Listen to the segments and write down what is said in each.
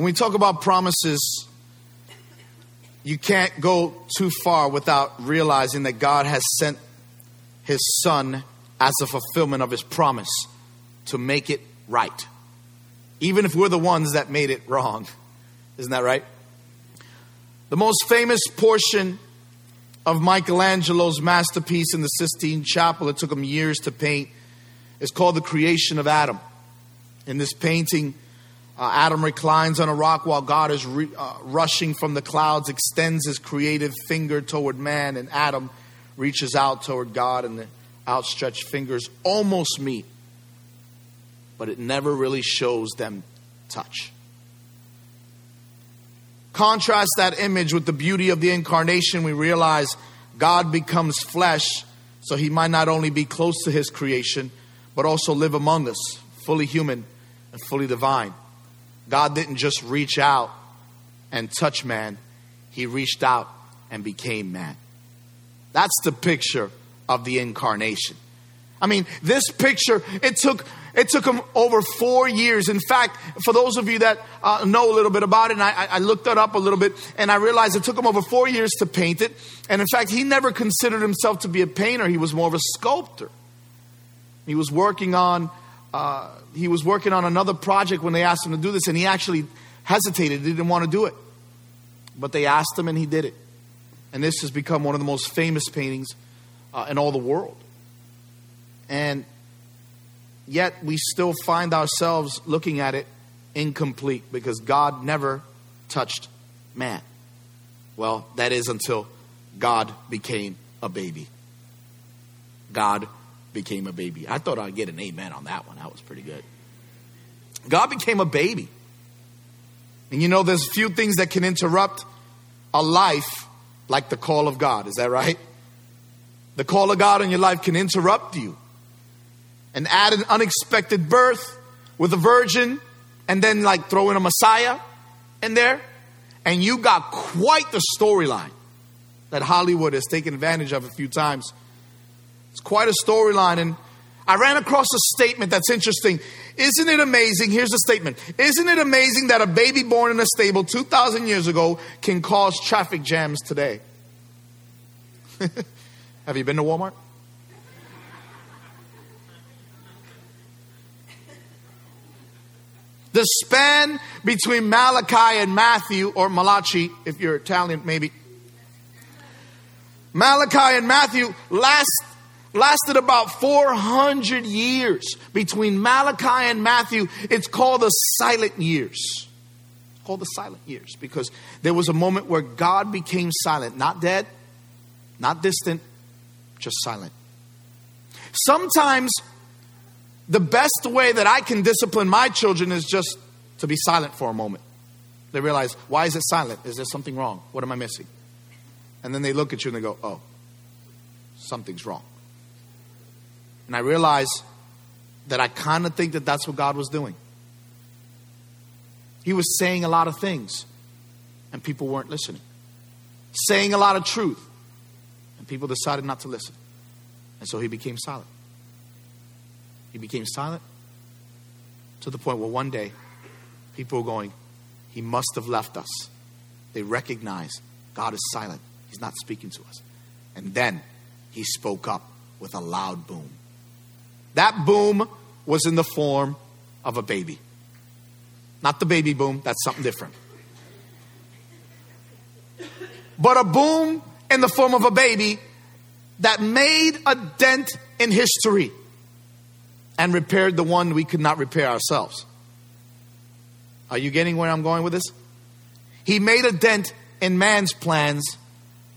When we talk about promises, you can't go too far without realizing that God has sent his son as a fulfillment of his promise to make it right. Even if we're the ones that made it wrong. Isn't that right? The most famous portion of Michelangelo's masterpiece in the Sistine Chapel, it took him years to paint, is called The Creation of Adam. In this painting, uh, Adam reclines on a rock while God is re- uh, rushing from the clouds, extends his creative finger toward man, and Adam reaches out toward God, and the outstretched fingers almost meet, but it never really shows them touch. Contrast that image with the beauty of the incarnation, we realize God becomes flesh so he might not only be close to his creation, but also live among us, fully human and fully divine. God didn't just reach out and touch man, he reached out and became man. That's the picture of the incarnation. I mean, this picture, it took it took him over four years. In fact, for those of you that uh, know a little bit about it, and I, I, looked that up a little bit, and I realized it took him over four years to paint it. And in fact, he never considered himself to be a painter; he was more of a sculptor. He was working on uh, he was working on another project when they asked him to do this, and he actually hesitated; he didn't want to do it. But they asked him, and he did it. And this has become one of the most famous paintings uh, in all the world. And yet we still find ourselves looking at it incomplete because God never touched man. Well, that is until God became a baby. God became a baby. I thought I'd get an amen on that one. That was pretty good. God became a baby. And you know, there's a few things that can interrupt a life like the call of God. Is that right? The call of God in your life can interrupt you and add an unexpected birth with a virgin and then like throw in a Messiah in there. And you got quite the storyline that Hollywood has taken advantage of a few times. It's quite a storyline. And I ran across a statement that's interesting. Isn't it amazing? Here's the statement Isn't it amazing that a baby born in a stable 2,000 years ago can cause traffic jams today? Have you been to Walmart? The span between Malachi and Matthew, or Malachi, if you're Italian, maybe. Malachi and Matthew last, lasted about 400 years. Between Malachi and Matthew, it's called the silent years. It's called the silent years because there was a moment where God became silent, not dead, not distant, just silent. Sometimes the best way that I can discipline my children is just to be silent for a moment. They realize, why is it silent? Is there something wrong? What am I missing? And then they look at you and they go, oh, something's wrong. And I realize that I kind of think that that's what God was doing. He was saying a lot of things, and people weren't listening. Saying a lot of truth, and people decided not to listen. And so he became silent. He became silent to the point where one day people were going, He must have left us. They recognize God is silent, He's not speaking to us. And then he spoke up with a loud boom. That boom was in the form of a baby. Not the baby boom, that's something different. But a boom in the form of a baby that made a dent in history and repaired the one we could not repair ourselves. Are you getting where I'm going with this? He made a dent in man's plans,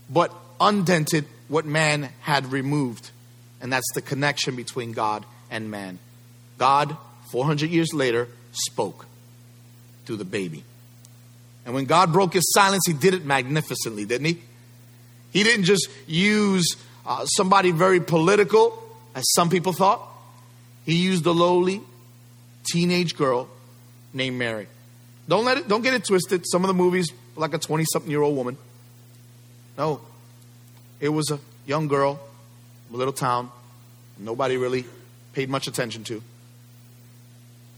but undented what man had removed. And that's the connection between God and man. God, 400 years later, spoke through the baby. And when God broke his silence, he did it magnificently, didn't he? He didn't just use uh, somebody very political, as some people thought. He used a lowly teenage girl named Mary. Don't let it, don't get it twisted. Some of the movies, like a 20 something year old woman. No. It was a young girl, little town, nobody really paid much attention to.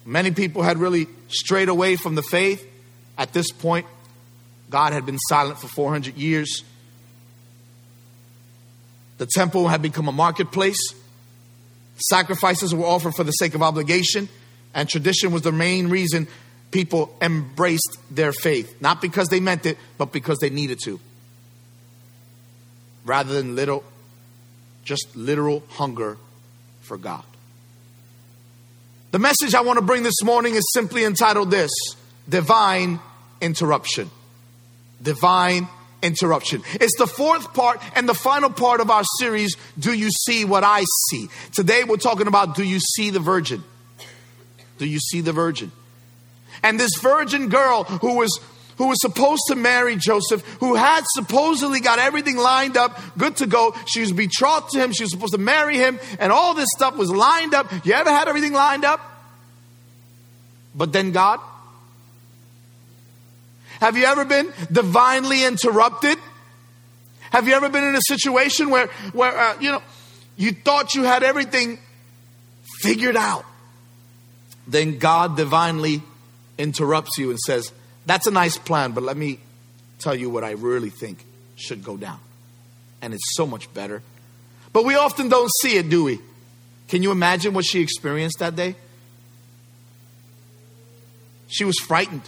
Many people had really strayed away from the faith, At this point, God had been silent for 400 years. The temple had become a marketplace. Sacrifices were offered for the sake of obligation, and tradition was the main reason people embraced their faith. Not because they meant it, but because they needed to. Rather than little, just literal hunger for God. The message I want to bring this morning is simply entitled this Divine Interruption. Divine interruption. It's the fourth part and the final part of our series, Do You See What I See? Today we're talking about Do You See the Virgin? Do you see the Virgin? And this virgin girl who was who was supposed to marry Joseph, who had supposedly got everything lined up, good to go. She was betrothed to him, she was supposed to marry him, and all this stuff was lined up. You ever had everything lined up? But then God have you ever been divinely interrupted? Have you ever been in a situation where, where uh, you know, you thought you had everything figured out? Then God divinely interrupts you and says, That's a nice plan, but let me tell you what I really think should go down. And it's so much better. But we often don't see it, do we? Can you imagine what she experienced that day? She was frightened.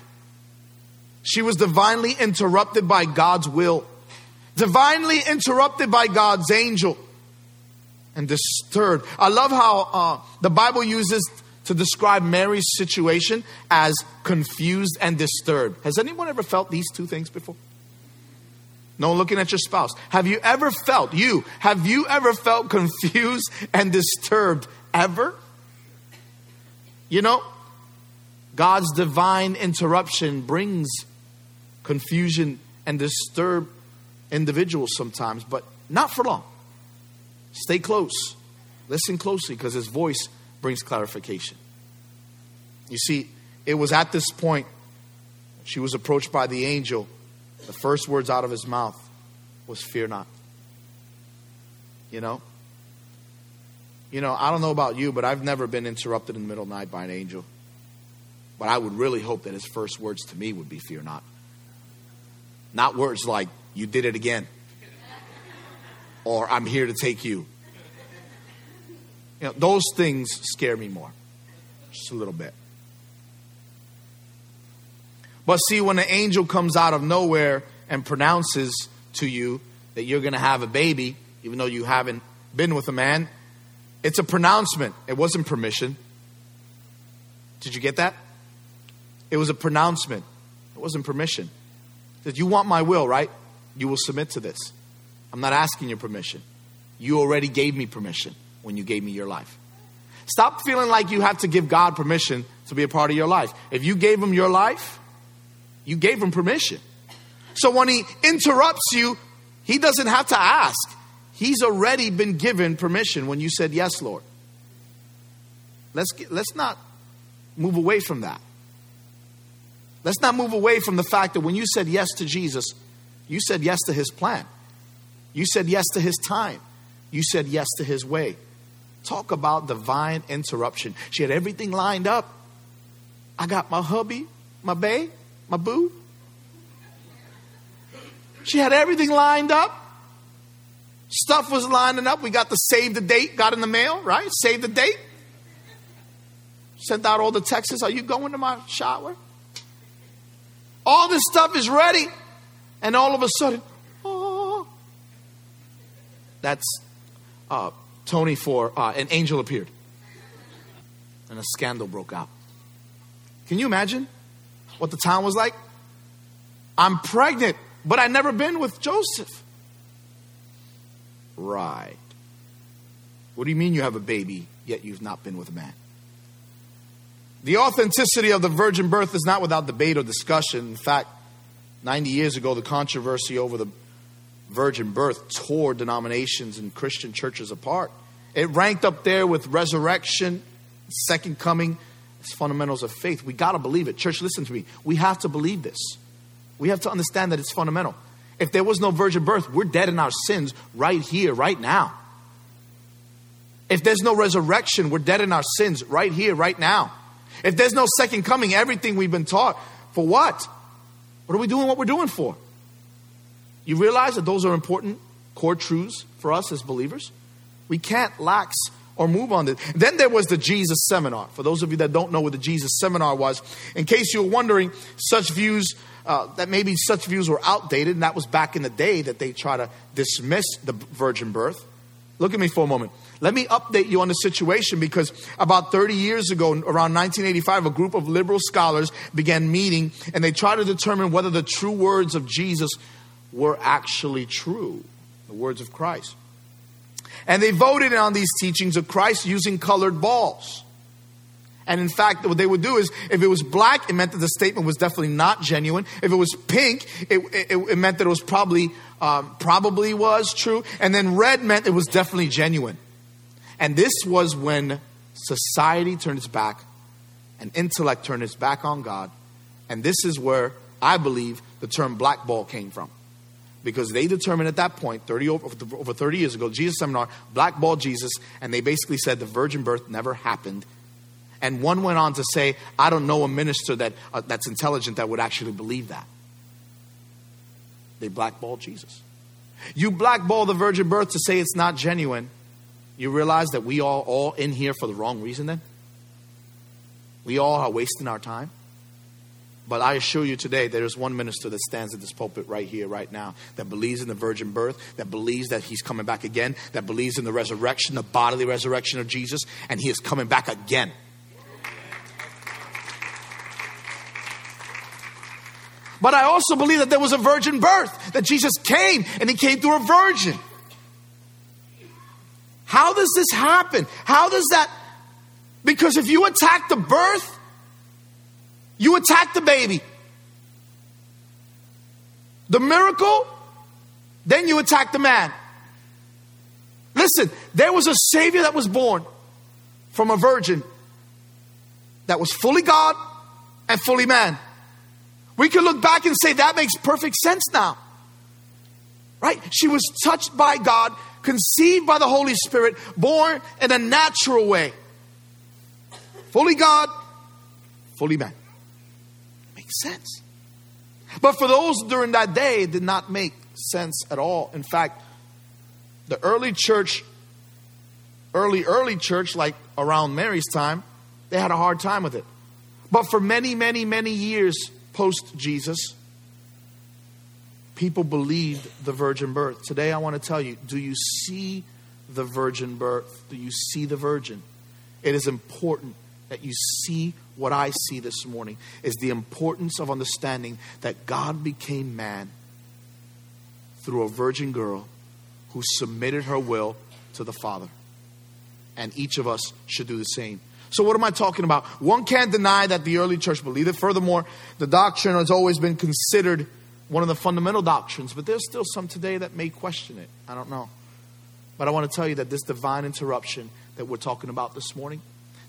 She was divinely interrupted by God's will, divinely interrupted by God's angel, and disturbed. I love how uh, the Bible uses to describe Mary's situation as confused and disturbed. Has anyone ever felt these two things before? No looking at your spouse. Have you ever felt, you, have you ever felt confused and disturbed ever? You know, God's divine interruption brings confusion, and disturb individuals sometimes, but not for long. Stay close. Listen closely because his voice brings clarification. You see, it was at this point she was approached by the angel. The first words out of his mouth was, Fear not. You know? You know, I don't know about you, but I've never been interrupted in the middle of the night by an angel. But I would really hope that his first words to me would be, Fear not. Not words like, you did it again. Or I'm here to take you. You know, those things scare me more. Just a little bit. But see, when an angel comes out of nowhere and pronounces to you that you're going to have a baby, even though you haven't been with a man, it's a pronouncement. It wasn't permission. Did you get that? It was a pronouncement. It wasn't permission. That you want my will, right? You will submit to this. I'm not asking your permission. You already gave me permission when you gave me your life. Stop feeling like you have to give God permission to be a part of your life. If you gave him your life, you gave him permission. So when he interrupts you, he doesn't have to ask. He's already been given permission when you said yes, Lord. Let's get, let's not move away from that. Let's not move away from the fact that when you said yes to Jesus, you said yes to his plan. You said yes to his time. You said yes to his way. Talk about divine interruption. She had everything lined up. I got my hubby, my bae, my boo. She had everything lined up. Stuff was lining up. We got the save the date, got in the mail, right? Save the date. Sent out all the texts. Are you going to my shower? All this stuff is ready. And all of a sudden, oh, that's uh, Tony for uh, an angel appeared. And a scandal broke out. Can you imagine what the town was like? I'm pregnant, but I've never been with Joseph. Right. What do you mean you have a baby, yet you've not been with a man? The authenticity of the virgin birth is not without debate or discussion. In fact, 90 years ago, the controversy over the virgin birth tore denominations and Christian churches apart. It ranked up there with resurrection, second coming, as fundamentals of faith. We got to believe it. Church, listen to me. We have to believe this. We have to understand that it's fundamental. If there was no virgin birth, we're dead in our sins right here, right now. If there's no resurrection, we're dead in our sins right here, right now. If there's no second coming, everything we've been taught, for what? What are we doing what we're doing for? You realize that those are important core truths for us as believers? We can't lax or move on this. Then there was the Jesus seminar. For those of you that don't know what the Jesus seminar was, in case you're wondering, such views uh, that maybe such views were outdated, and that was back in the day that they try to dismiss the virgin birth. Look at me for a moment. Let me update you on the situation because about 30 years ago, around 1985, a group of liberal scholars began meeting and they tried to determine whether the true words of Jesus were actually true, the words of Christ. And they voted on these teachings of Christ using colored balls. And in fact, what they would do is if it was black, it meant that the statement was definitely not genuine. If it was pink, it, it, it meant that it was probably, um, probably was true. And then red meant it was definitely genuine. And this was when society turned its back and intellect turned its back on God. And this is where I believe the term blackball came from because they determined at that point, 30 over, over 30 years ago, Jesus seminar, blackballed Jesus, and they basically said the virgin birth never happened. And one went on to say, I don't know a minister that, uh, that's intelligent that would actually believe that. They blackballed Jesus. You blackball the virgin birth to say it's not genuine. You realize that we are all in here for the wrong reason then? We all are wasting our time. But I assure you today, there is one minister that stands at this pulpit right here, right now, that believes in the virgin birth, that believes that he's coming back again, that believes in the resurrection, the bodily resurrection of Jesus, and he is coming back again. But I also believe that there was a virgin birth, that Jesus came and he came through a virgin. How does this happen? How does that? Because if you attack the birth, you attack the baby. The miracle, then you attack the man. Listen, there was a Savior that was born from a virgin that was fully God and fully man. We can look back and say that makes perfect sense now. Right? She was touched by God, conceived by the Holy Spirit, born in a natural way. Fully God, fully man sense. But for those during that day, did not make sense at all. In fact, the early church, early, early church, like around Mary's time, they had a hard time with it. But for many, many, many years post Jesus, people believed the virgin birth. Today, I want to tell you do you see the virgin birth? Do you see the virgin? It is important that you see what I see this morning is the importance of understanding that God became man through a virgin girl who submitted her will to the Father. And each of us should do the same. So, what am I talking about? One can't deny that the early church believed it. Furthermore, the doctrine has always been considered one of the fundamental doctrines, but there's still some today that may question it. I don't know. But I want to tell you that this divine interruption that we're talking about this morning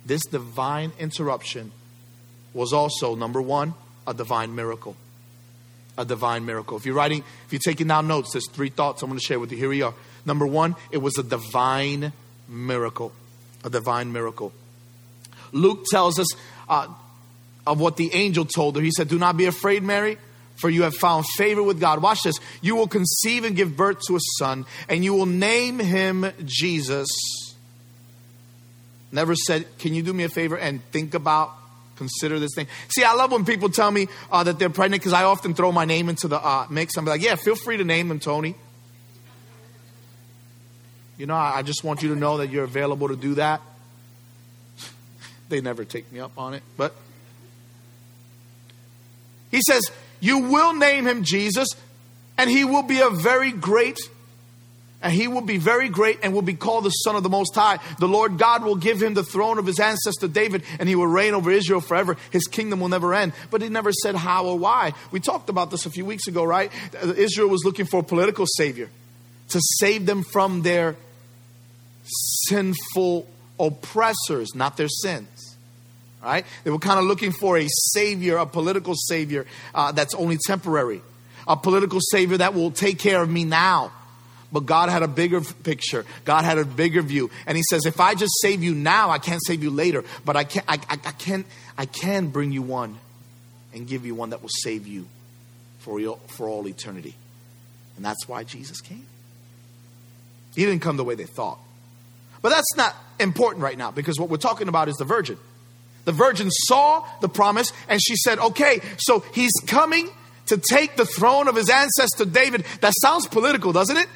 this divine interruption was also, number one, a divine miracle. A divine miracle. If you're writing, if you're taking down notes, there's three thoughts I'm going to share with you. Here we are. Number one, it was a divine miracle. A divine miracle. Luke tells us uh, of what the angel told her. He said, Do not be afraid, Mary, for you have found favor with God. Watch this. You will conceive and give birth to a son, and you will name him Jesus Never said, Can you do me a favor and think about, consider this thing? See, I love when people tell me uh, that they're pregnant because I often throw my name into the uh, mix. I'm like, Yeah, feel free to name them, Tony. You know, I just want you to know that you're available to do that. they never take me up on it, but he says, You will name him Jesus, and he will be a very great and he will be very great and will be called the Son of the Most High. The Lord God will give him the throne of his ancestor David, and he will reign over Israel forever. His kingdom will never end. But he never said how or why. We talked about this a few weeks ago, right? Israel was looking for a political savior to save them from their sinful oppressors, not their sins. Right? They were kind of looking for a savior, a political savior uh, that's only temporary, a political savior that will take care of me now but God had a bigger picture. God had a bigger view. And he says, if I just save you now, I can't save you later. But I can I, I, I can I can bring you one and give you one that will save you for, for all eternity. And that's why Jesus came. He didn't come the way they thought. But that's not important right now because what we're talking about is the virgin. The virgin saw the promise and she said, okay, so he's coming to take the throne of his ancestor David. That sounds political, doesn't it?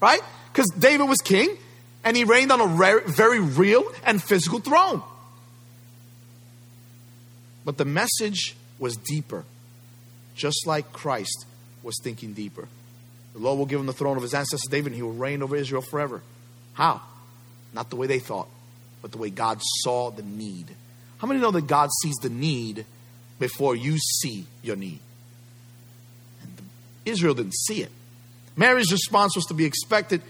Right? Because David was king and he reigned on a very real and physical throne. But the message was deeper, just like Christ was thinking deeper. The Lord will give him the throne of his ancestor David, and he will reign over Israel forever. How? Not the way they thought, but the way God saw the need. How many know that God sees the need before you see your need? And Israel didn't see it. Mary's response was to be expected.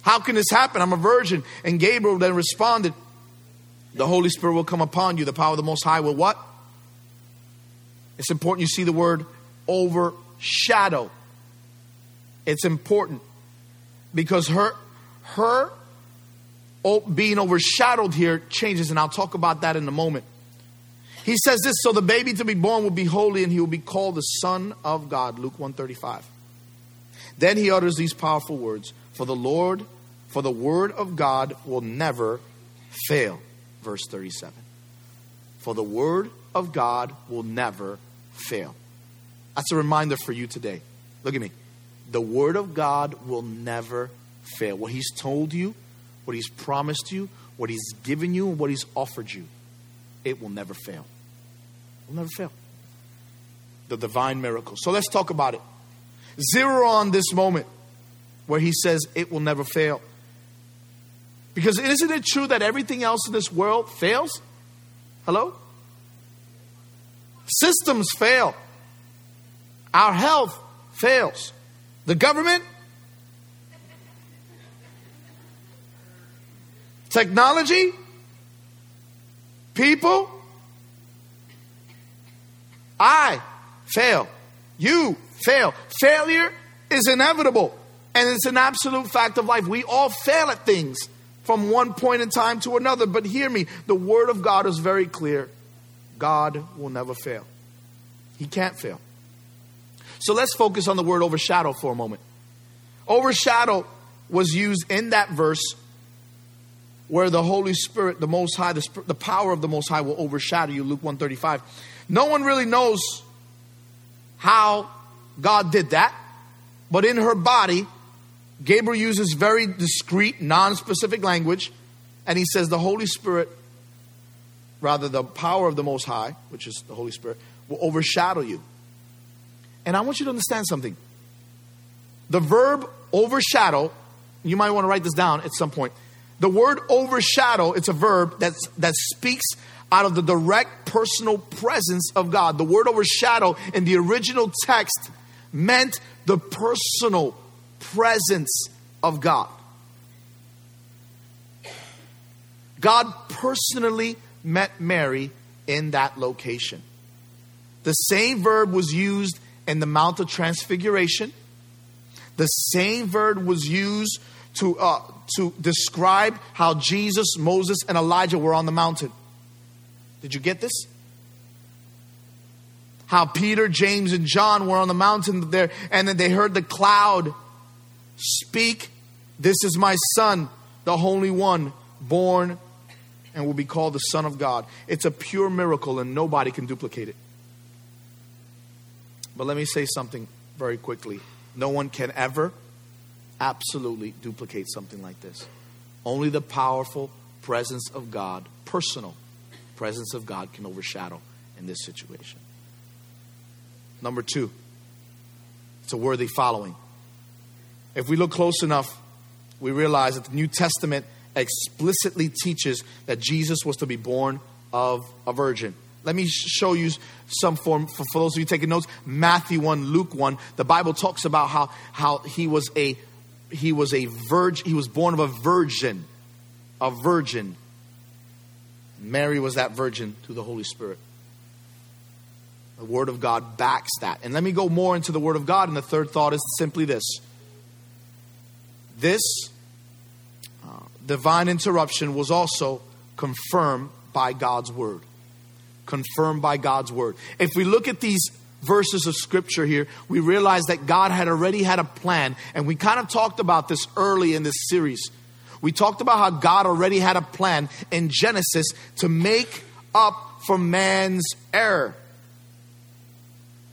How can this happen? I'm a virgin. And Gabriel then responded, The Holy Spirit will come upon you. The power of the Most High will what? It's important you see the word overshadow. It's important because her her being overshadowed here changes, and I'll talk about that in a moment. He says this, so the baby to be born will be holy and he will be called the Son of God, Luke 135. Then he utters these powerful words, for the Lord, for the word of God will never fail. Verse 37. For the word of God will never fail. That's a reminder for you today. Look at me. The word of God will never fail. What he's told you, what he's promised you, what he's given you, and what he's offered you, it will never fail. It will never fail. The divine miracle. So let's talk about it. Zero on this moment where he says it will never fail. Because isn't it true that everything else in this world fails? Hello? Systems fail. Our health fails. The government, technology, people, I fail. You fail. Failure is inevitable. And it's an absolute fact of life. We all fail at things from one point in time to another. But hear me the Word of God is very clear. God will never fail. He can't fail. So let's focus on the word overshadow for a moment. Overshadow was used in that verse where the Holy Spirit, the Most High, the, the power of the Most High will overshadow you, Luke 135. No one really knows how God did that, but in her body, Gabriel uses very discreet, non specific language, and he says the Holy Spirit rather the power of the Most High, which is the Holy Spirit, will overshadow you. And I want you to understand something. The verb overshadow, you might want to write this down at some point. The word overshadow, it's a verb that's, that speaks out of the direct personal presence of God. The word overshadow in the original text meant the personal presence of God. God personally met Mary in that location. The same verb was used in the Mount of Transfiguration. The same verb was used to, uh, to describe how Jesus, Moses, and Elijah were on the mountain. Did you get this? How Peter, James, and John were on the mountain there, and then they heard the cloud speak, This is my son, the Holy One, born and will be called the Son of God. It's a pure miracle, and nobody can duplicate it. But let me say something very quickly. No one can ever absolutely duplicate something like this. Only the powerful presence of God, personal presence of God, can overshadow in this situation. Number two, it's a worthy following. If we look close enough, we realize that the New Testament explicitly teaches that Jesus was to be born of a virgin. Let me show you some form for, for those of you taking notes. Matthew 1, Luke 1. The Bible talks about how, how he was a he was a virgin, he was born of a virgin. A virgin. Mary was that virgin through the Holy Spirit. The Word of God backs that. And let me go more into the Word of God. And the third thought is simply this this uh, divine interruption was also confirmed by God's word. Confirmed by God's word. If we look at these verses of scripture here, we realize that God had already had a plan. And we kind of talked about this early in this series. We talked about how God already had a plan in Genesis to make up for man's error.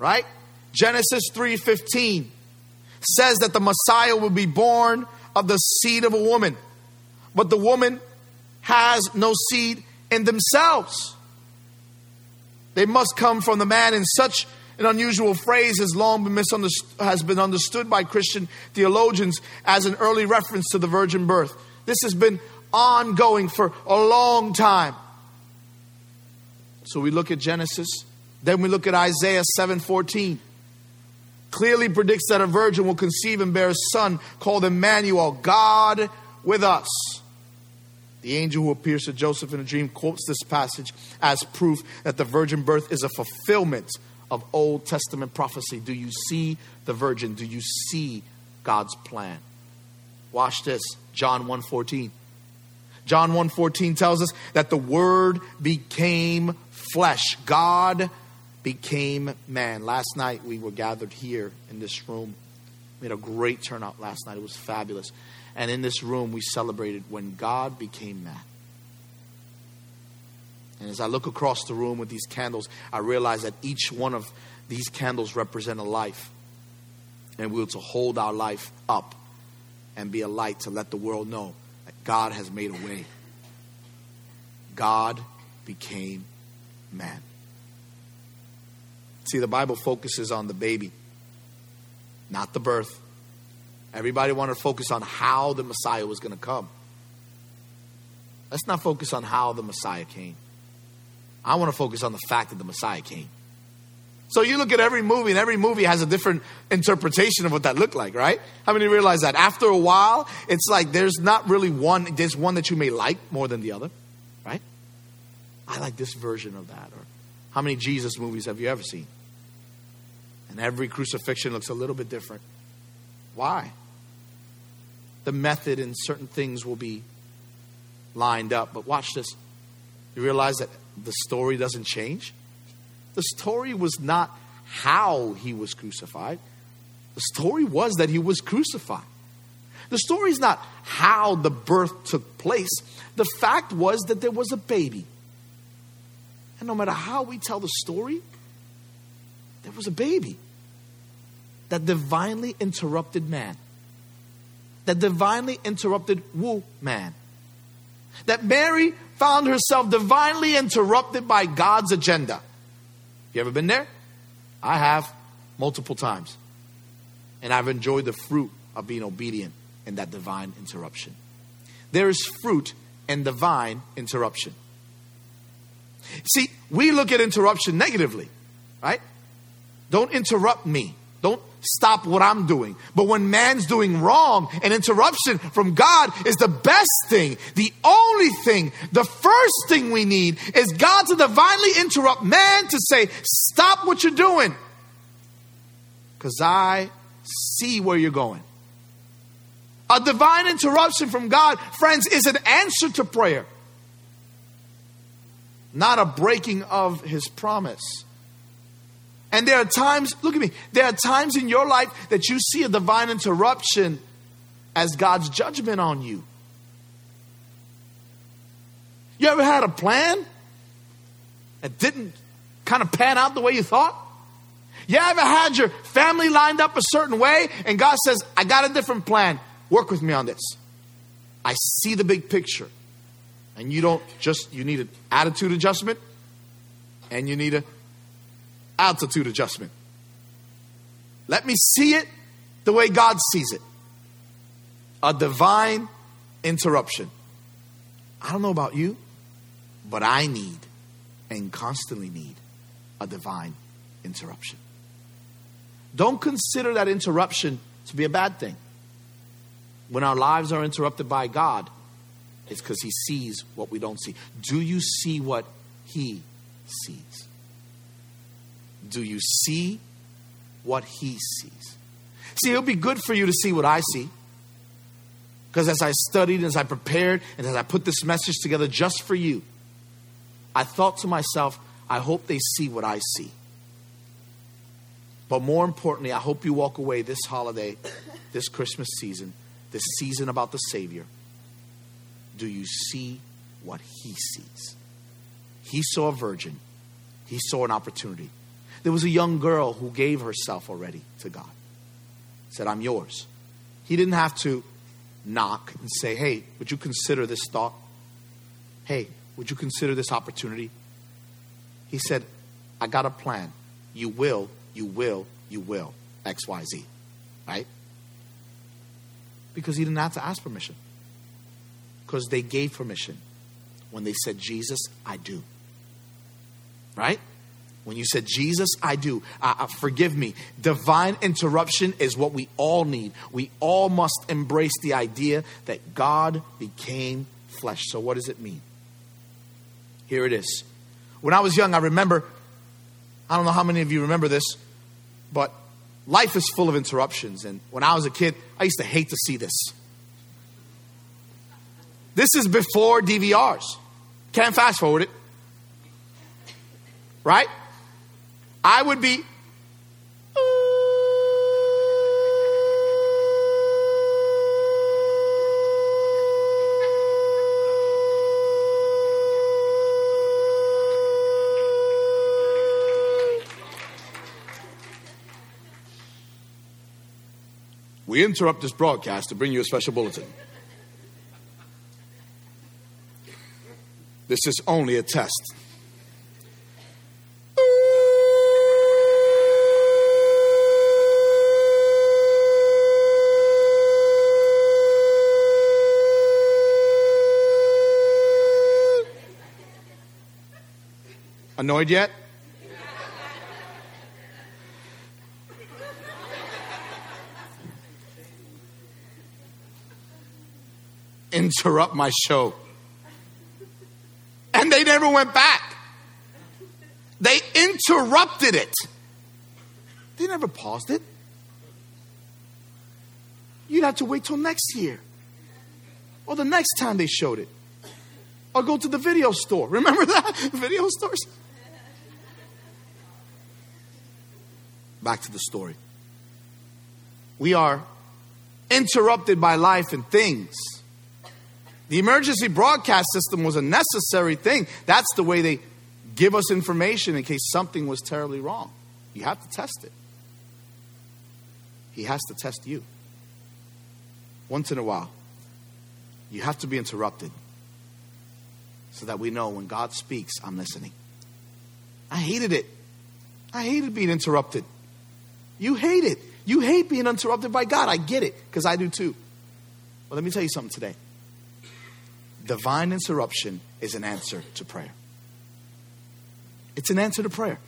Right? Genesis 3:15 says that the Messiah will be born of the seed of a woman. But the woman has no seed in themselves. They must come from the man in such an unusual phrase has long been misunderstood, has been understood by Christian theologians as an early reference to the virgin birth. This has been ongoing for a long time. So we look at Genesis, then we look at Isaiah 7:14. Clearly predicts that a virgin will conceive and bear a son called Emmanuel, God with us. The angel who appears to Joseph in a dream quotes this passage as proof that the virgin birth is a fulfillment of Old Testament prophecy. Do you see the virgin? Do you see God's plan? Watch this. John 1:14. John 1:14 tells us that the word became flesh. God became man. Last night we were gathered here in this room. We had a great turnout last night. It was fabulous. And in this room, we celebrated when God became man. And as I look across the room with these candles, I realize that each one of these candles represent a life. And we're to hold our life up and be a light to let the world know that God has made a way. God became man. See, the Bible focuses on the baby, not the birth. Everybody wanted to focus on how the Messiah was going to come. Let's not focus on how the Messiah came. I want to focus on the fact that the Messiah came. So you look at every movie, and every movie has a different interpretation of what that looked like, right? How many realize that? After a while, it's like there's not really one, there's one that you may like more than the other, right? I like this version of that. Or how many Jesus movies have you ever seen? And every crucifixion looks a little bit different. Why? The method and certain things will be lined up. But watch this. You realize that the story doesn't change? The story was not how he was crucified, the story was that he was crucified. The story is not how the birth took place. The fact was that there was a baby. And no matter how we tell the story, there was a baby that divinely interrupted man, that divinely interrupted woo man. That Mary found herself divinely interrupted by God's agenda. You ever been there? I have multiple times. And I've enjoyed the fruit of being obedient in that divine interruption. There is fruit in divine interruption. See, we look at interruption negatively, right? Don't interrupt me. Don't stop what I'm doing. But when man's doing wrong, an interruption from God is the best thing. The only thing, the first thing we need is God to divinely interrupt man to say, Stop what you're doing. Because I see where you're going. A divine interruption from God, friends, is an answer to prayer not a breaking of his promise. And there are times, look at me, there are times in your life that you see a divine interruption as God's judgment on you. You ever had a plan that didn't kind of pan out the way you thought? You ever had your family lined up a certain way and God says, I got a different plan. Work with me on this. I see the big picture and you don't just you need an attitude adjustment and you need an altitude adjustment. Let me see it the way god sees it. A divine interruption. I don't know about you but i need and constantly need a divine interruption. Don't consider that interruption to be a bad thing. When our lives are interrupted by god it's because he sees what we don't see. Do you see what he sees? Do you see what he sees? See, it'll be good for you to see what I see. Because as I studied, as I prepared, and as I put this message together just for you, I thought to myself, I hope they see what I see. But more importantly, I hope you walk away this holiday, this Christmas season, this season about the Savior. Do you see what He sees? He saw a virgin, He saw an opportunity. There was a young girl who gave herself already to God, said, I'm yours. He didn't have to knock and say, Hey, would you consider this thought? Hey, would you consider this opportunity? He said, I got a plan. You will, you will, you will. X, Y, Z. Right? Because he didn't have to ask permission. Because they gave permission when they said, Jesus, I do. Right? When you said, Jesus, I do, uh, uh, forgive me. Divine interruption is what we all need. We all must embrace the idea that God became flesh. So, what does it mean? Here it is. When I was young, I remember, I don't know how many of you remember this, but life is full of interruptions. And when I was a kid, I used to hate to see this. This is before DVRs. Can't fast forward it. Right? I would be We interrupt this broadcast to bring you a special bulletin. This is only a test. Annoyed yet? interrupt my show. And they never went back. They interrupted it. They never paused it. You'd have to wait till next year or the next time they showed it or go to the video store. Remember that? Video stores? Back to the story. We are interrupted by life and things. The emergency broadcast system was a necessary thing. That's the way they give us information in case something was terribly wrong. You have to test it. He has to test you. Once in a while, you have to be interrupted so that we know when God speaks, I'm listening. I hated it. I hated being interrupted. You hate it. You hate being interrupted by God. I get it because I do too. But let me tell you something today divine interruption is an answer to prayer. It's an answer to prayer.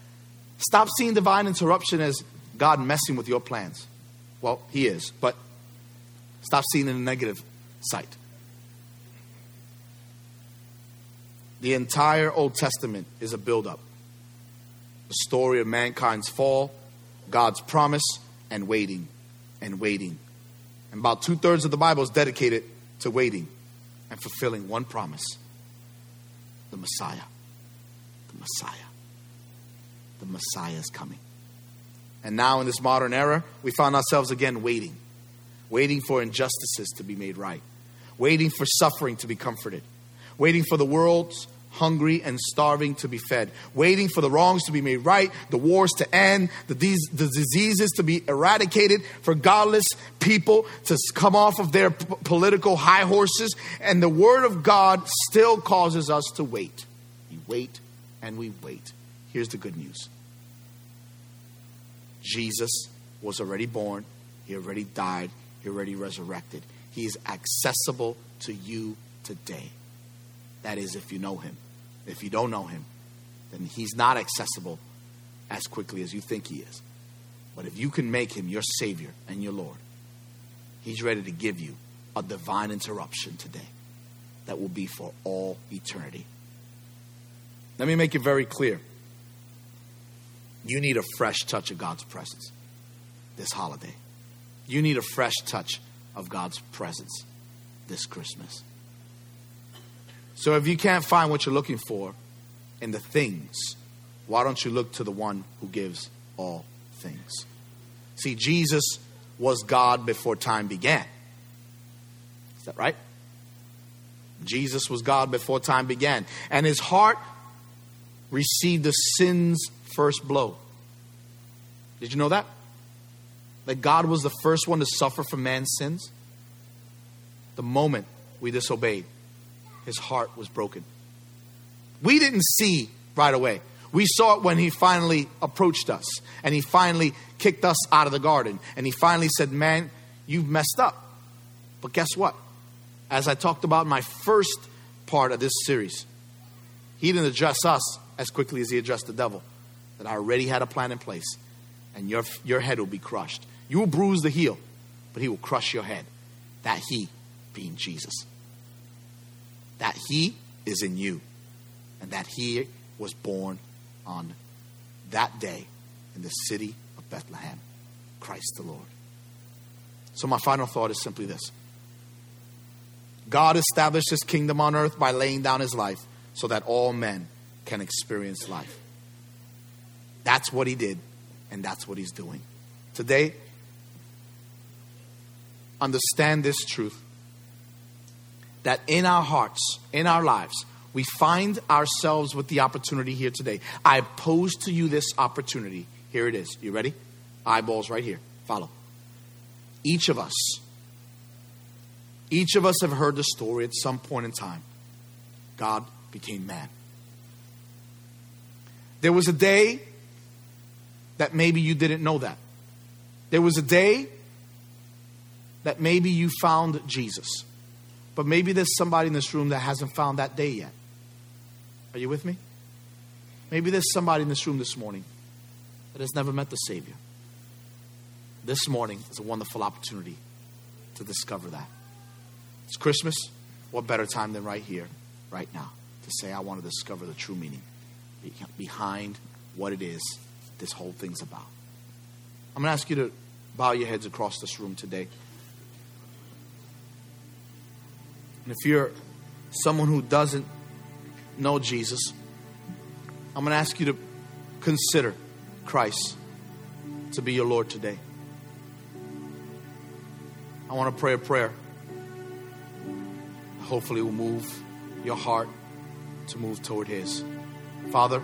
Stop seeing divine interruption as God messing with your plans. Well, He is, but stop seeing it in a negative sight. The entire Old Testament is a buildup the story of mankind's fall, God's promise, and waiting and waiting. And about two thirds of the Bible is dedicated to waiting and fulfilling one promise the Messiah. The Messiah. The Messiah is coming. And now, in this modern era, we find ourselves again waiting, waiting for injustices to be made right, waiting for suffering to be comforted, waiting for the world's hungry and starving to be fed, waiting for the wrongs to be made right, the wars to end, the, these, the diseases to be eradicated, for godless people to come off of their p- political high horses. And the Word of God still causes us to wait. We wait and we wait. Here's the good news Jesus was already born, He already died, He already resurrected. He is accessible to you today. That is, if you know him. If you don't know him, then he's not accessible as quickly as you think he is. But if you can make him your Savior and your Lord, he's ready to give you a divine interruption today that will be for all eternity. Let me make it very clear. You need a fresh touch of God's presence this holiday. You need a fresh touch of God's presence this Christmas. So if you can't find what you're looking for in the things, why don't you look to the one who gives all things? See, Jesus was God before time began. Is that right? Jesus was God before time began. And his heart received the sin's first blow. Did you know that? That God was the first one to suffer for man's sins? The moment we disobeyed, his heart was broken. We didn't see right away. We saw it when he finally approached us and he finally kicked us out of the garden and he finally said, Man, you've messed up. But guess what? As I talked about in my first part of this series, he didn't address us as quickly as he addressed the devil. That I already had a plan in place and your, your head will be crushed. You will bruise the heel, but he will crush your head. That he being Jesus. That he is in you and that he was born on that day in the city of Bethlehem, Christ the Lord. So, my final thought is simply this God established his kingdom on earth by laying down his life so that all men can experience life. That's what he did, and that's what he's doing. Today, understand this truth that in our hearts, in our lives, we find ourselves with the opportunity here today. I pose to you this opportunity. Here it is. You ready? Eyeballs right here. Follow. Each of us, each of us have heard the story at some point in time. God became man. There was a day that maybe you didn't know that. There was a day that maybe you found Jesus. But maybe there's somebody in this room that hasn't found that day yet. Are you with me? Maybe there's somebody in this room this morning that has never met the Savior. This morning is a wonderful opportunity to discover that. It's Christmas. What better time than right here, right now, to say, I want to discover the true meaning behind what it is this whole thing's about. I'm going to ask you to bow your heads across this room today. And if you're someone who doesn't know Jesus, I'm going to ask you to consider Christ to be your Lord today. I want to pray a prayer. Hopefully, will move your heart to move toward His. Father,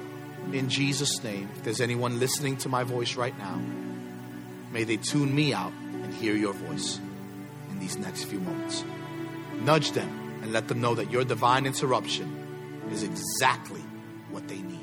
in Jesus' name, if there's anyone listening to my voice right now, may they tune me out and hear your voice in these next few moments. Nudge them and let them know that your divine interruption is exactly what they need.